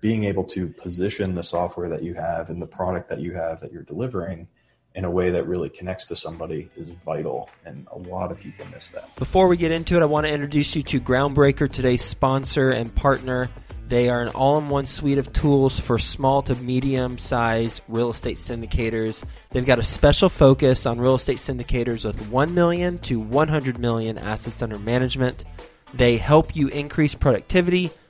being able to position the software that you have and the product that you have that you're delivering in a way that really connects to somebody is vital, and a lot of people miss that. Before we get into it, I want to introduce you to Groundbreaker, today's sponsor and partner. They are an all in one suite of tools for small to medium sized real estate syndicators. They've got a special focus on real estate syndicators with 1 million to 100 million assets under management. They help you increase productivity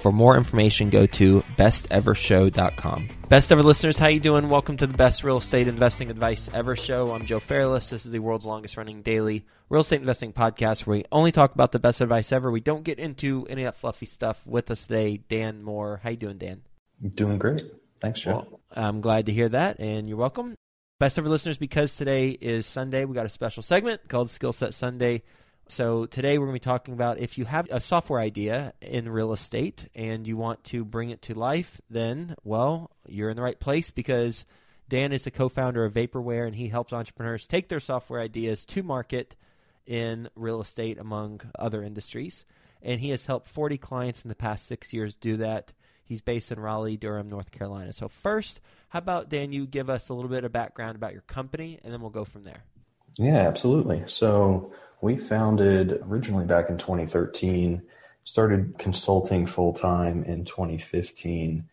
For more information, go to bestevershow.com. Best ever listeners, how you doing? Welcome to the best real estate investing advice ever show. I'm Joe Fairless. This is the world's longest running daily real estate investing podcast where we only talk about the best advice ever. We don't get into any of that fluffy stuff. With us today, Dan Moore. How you doing, Dan? Doing great. Thanks, Joe. Well, I'm glad to hear that, and you're welcome. Best ever listeners, because today is Sunday, we got a special segment called Skill Set Sunday. So today we're going to be talking about if you have a software idea in real estate and you want to bring it to life, then well, you're in the right place because Dan is the co-founder of Vaporware and he helps entrepreneurs take their software ideas to market in real estate among other industries. And he has helped 40 clients in the past 6 years do that. He's based in Raleigh, Durham, North Carolina. So first, how about Dan you give us a little bit of background about your company and then we'll go from there. Yeah, absolutely. So we founded originally back in 2013, started consulting full time in 2015,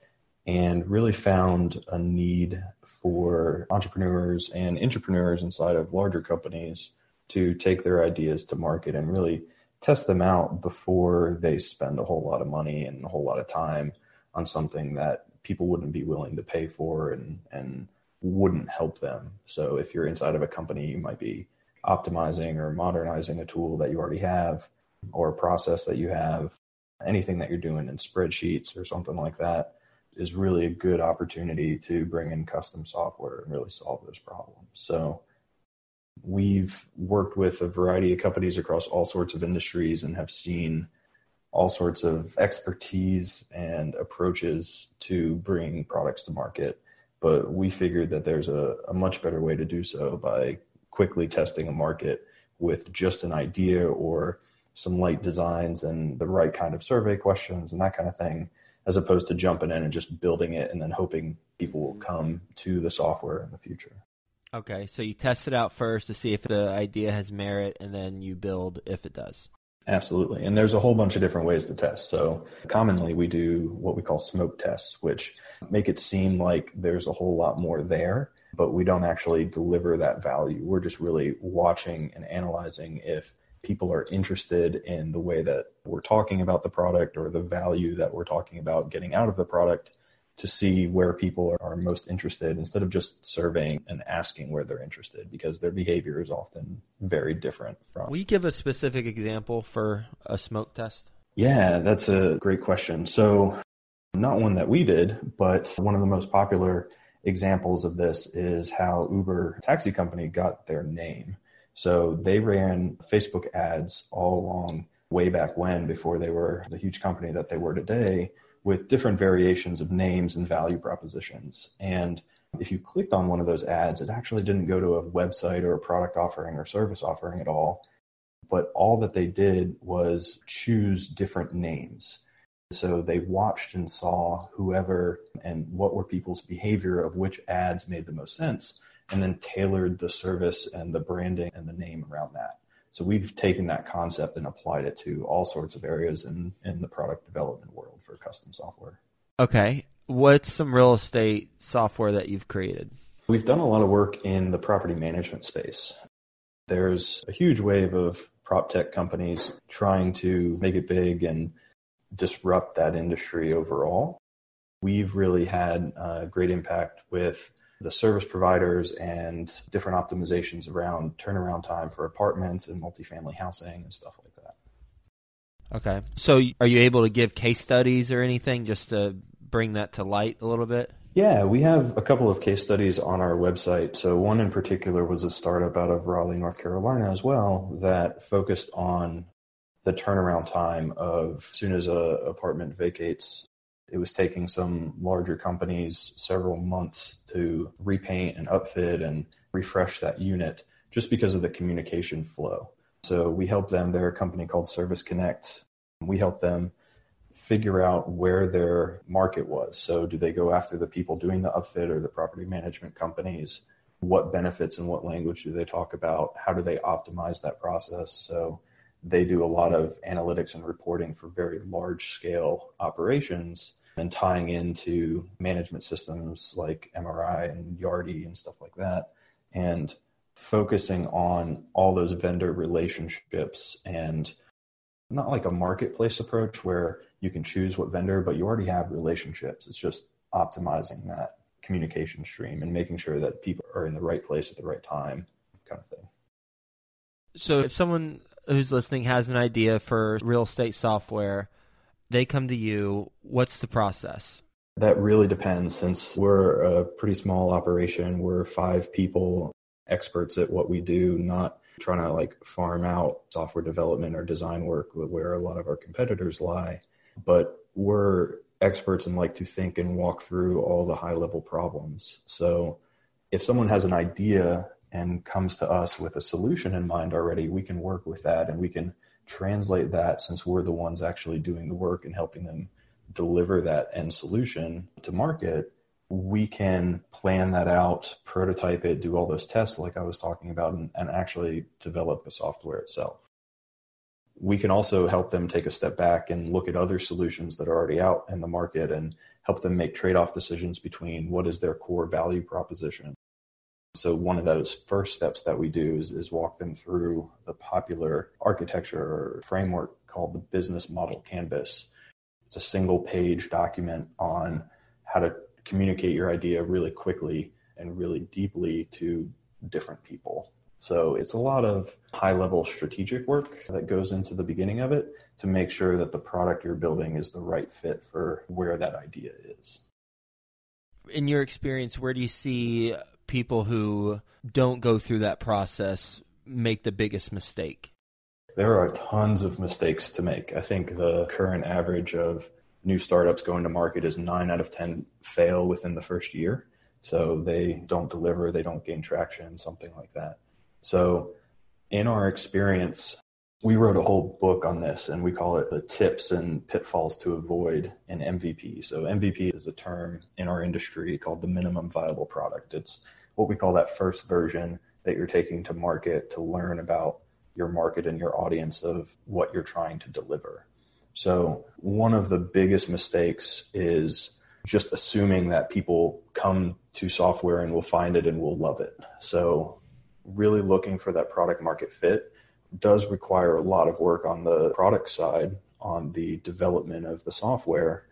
and really found a need for entrepreneurs and entrepreneurs inside of larger companies to take their ideas to market and really test them out before they spend a whole lot of money and a whole lot of time on something that people wouldn't be willing to pay for and and wouldn't help them. So if you're inside of a company, you might be optimizing or modernizing a tool that you already have or a process that you have, anything that you're doing in spreadsheets or something like that is really a good opportunity to bring in custom software and really solve those problems. So we've worked with a variety of companies across all sorts of industries and have seen all sorts of expertise and approaches to bringing products to market. But we figured that there's a, a much better way to do so by quickly testing a market with just an idea or some light designs and the right kind of survey questions and that kind of thing, as opposed to jumping in and just building it and then hoping people will come to the software in the future. Okay, so you test it out first to see if the idea has merit, and then you build if it does. Absolutely. And there's a whole bunch of different ways to test. So commonly we do what we call smoke tests, which make it seem like there's a whole lot more there, but we don't actually deliver that value. We're just really watching and analyzing if people are interested in the way that we're talking about the product or the value that we're talking about getting out of the product to see where people are most interested instead of just surveying and asking where they're interested because their behavior is often very different from. Will you give a specific example for a smoke test? Yeah, that's a great question. So, not one that we did, but one of the most popular examples of this is how Uber taxi company got their name. So, they ran Facebook ads all along way back when before they were the huge company that they were today with different variations of names and value propositions. And if you clicked on one of those ads, it actually didn't go to a website or a product offering or service offering at all. But all that they did was choose different names. So they watched and saw whoever and what were people's behavior of which ads made the most sense, and then tailored the service and the branding and the name around that. So we've taken that concept and applied it to all sorts of areas in, in the product development world for custom software. Okay. What's some real estate software that you've created? We've done a lot of work in the property management space. There's a huge wave of prop tech companies trying to make it big and disrupt that industry overall. We've really had a great impact with the service providers and different optimizations around turnaround time for apartments and multifamily housing and stuff like that. Okay. So are you able to give case studies or anything just to bring that to light a little bit? Yeah, we have a couple of case studies on our website. So one in particular was a startup out of Raleigh, North Carolina as well that focused on the turnaround time of as soon as a apartment vacates it was taking some larger companies several months to repaint and upfit and refresh that unit just because of the communication flow. So we helped them. They're a company called Service Connect. We helped them figure out where their market was. So do they go after the people doing the upfit or the property management companies? What benefits and what language do they talk about? How do they optimize that process? So they do a lot of analytics and reporting for very large scale operations and tying into management systems like MRI and Yardi and stuff like that, and focusing on all those vendor relationships and not like a marketplace approach where you can choose what vendor, but you already have relationships. It's just optimizing that communication stream and making sure that people are in the right place at the right time, kind of thing. So, if someone who's listening has an idea for real estate software, they come to you. What's the process? That really depends. Since we're a pretty small operation, we're five people, experts at what we do, not trying to like farm out software development or design work where a lot of our competitors lie. But we're experts and like to think and walk through all the high level problems. So if someone has an idea and comes to us with a solution in mind already, we can work with that and we can translate that since we're the ones actually doing the work and helping them deliver that end solution to market we can plan that out prototype it do all those tests like i was talking about and, and actually develop the software itself. We can also help them take a step back and look at other solutions that are already out in the market and help them make trade-off decisions between what is their core value proposition so one of those first steps that we do is, is walk them through the popular architecture framework called the business model canvas. It's a single page document on how to communicate your idea really quickly and really deeply to different people. So it's a lot of high level strategic work that goes into the beginning of it to make sure that the product you're building is the right fit for where that idea is. In your experience, where do you see people who don't go through that process make the biggest mistake? There are tons of mistakes to make. I think the current average of new startups going to market is nine out of 10 fail within the first year. So they don't deliver, they don't gain traction, something like that. So, in our experience, we wrote a whole book on this and we call it the tips and pitfalls to avoid in MVP. So, MVP is a term in our industry called the minimum viable product. It's what we call that first version that you're taking to market to learn about your market and your audience of what you're trying to deliver. So, one of the biggest mistakes is just assuming that people come to software and will find it and will love it. So, really looking for that product market fit does require a lot of work on the product side, on the development of the software,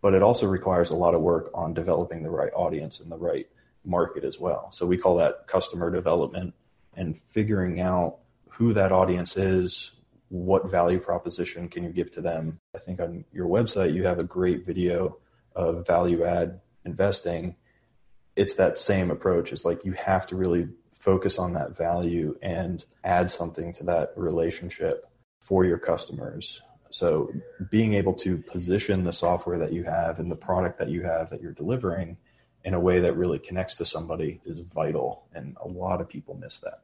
but it also requires a lot of work on developing the right audience and the right market as well. So we call that customer development and figuring out who that audience is, what value proposition can you give to them. I think on your website you have a great video of value add investing. It's that same approach. It's like you have to really focus on that value and add something to that relationship for your customers. So being able to position the software that you have and the product that you have that you're delivering in a way that really connects to somebody is vital. And a lot of people miss that.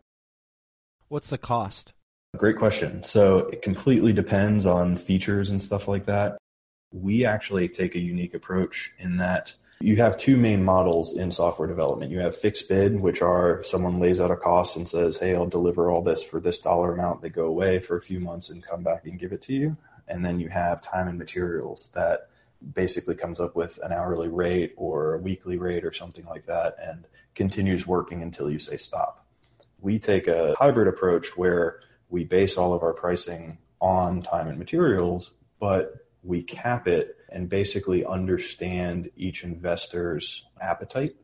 What's the cost? Great question. So it completely depends on features and stuff like that. We actually take a unique approach in that you have two main models in software development. You have fixed bid, which are someone lays out a cost and says, Hey, I'll deliver all this for this dollar amount. They go away for a few months and come back and give it to you. And then you have time and materials that basically comes up with an hourly rate or a weekly rate or something like that and continues working until you say stop. We take a hybrid approach where we base all of our pricing on time and materials, but we cap it and basically understand each investor's appetite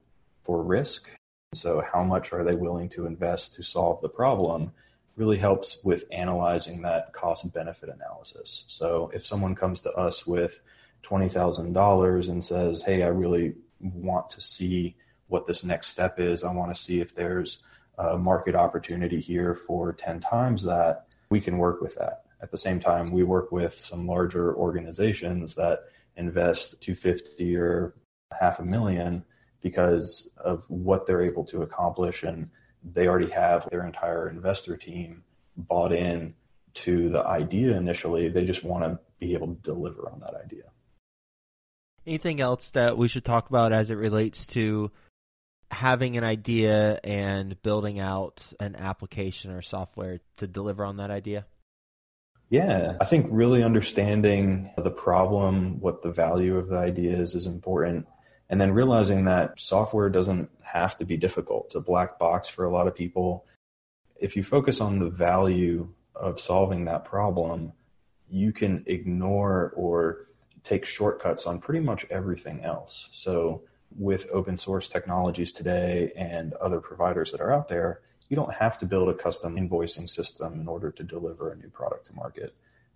for risk. So, how much are they willing to invest to solve the problem really helps with analyzing that cost benefit analysis. So, if someone comes to us with $20,000 and says, Hey, I really want to see what this next step is, I want to see if there's a market opportunity here for 10 times that, we can work with that. At the same time, we work with some larger organizations that invest 250 or half a million because of what they're able to accomplish and they already have their entire investor team bought in to the idea initially. They just want to be able to deliver on that idea. Anything else that we should talk about as it relates to having an idea and building out an application or software to deliver on that idea yeah, I think really understanding the problem, what the value of the idea is, is important. And then realizing that software doesn't have to be difficult. It's a black box for a lot of people. If you focus on the value of solving that problem, you can ignore or take shortcuts on pretty much everything else. So, with open source technologies today and other providers that are out there, you don't have to build a custom invoicing system in order to deliver a new product to market.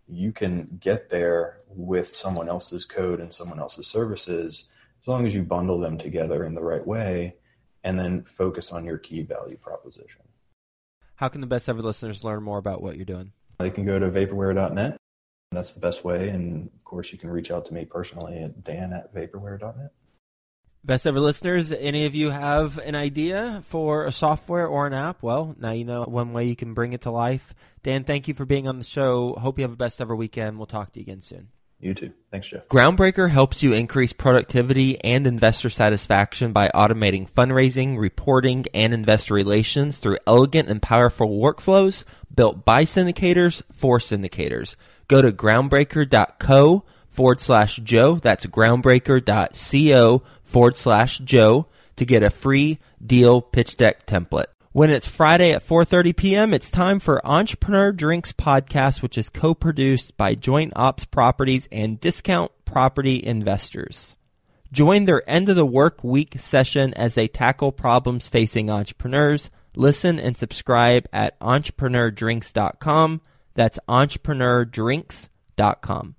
You can get there with someone else's code and someone else's services as long as you bundle them together in the right way and then focus on your key value proposition. How can the best ever listeners learn more about what you're doing? They can go to vaporware.net. That's the best way. And of course, you can reach out to me personally at dan at vaporware.net. Best ever listeners, any of you have an idea for a software or an app? Well, now you know one way you can bring it to life. Dan, thank you for being on the show. Hope you have a best ever weekend. We'll talk to you again soon. You too. Thanks, Jeff. Groundbreaker helps you increase productivity and investor satisfaction by automating fundraising, reporting, and investor relations through elegant and powerful workflows built by syndicators for syndicators. Go to groundbreaker.co forward slash Joe. That's groundbreaker.co forward slash Joe to get a free deal pitch deck template. When it's Friday at 4:30 p.m., it's time for Entrepreneur Drinks podcast, which is co-produced by Joint Ops Properties and Discount Property Investors. Join their end of the work week session as they tackle problems facing entrepreneurs. Listen and subscribe at entrepreneurdrinks.com. That's entrepreneurdrinks.com.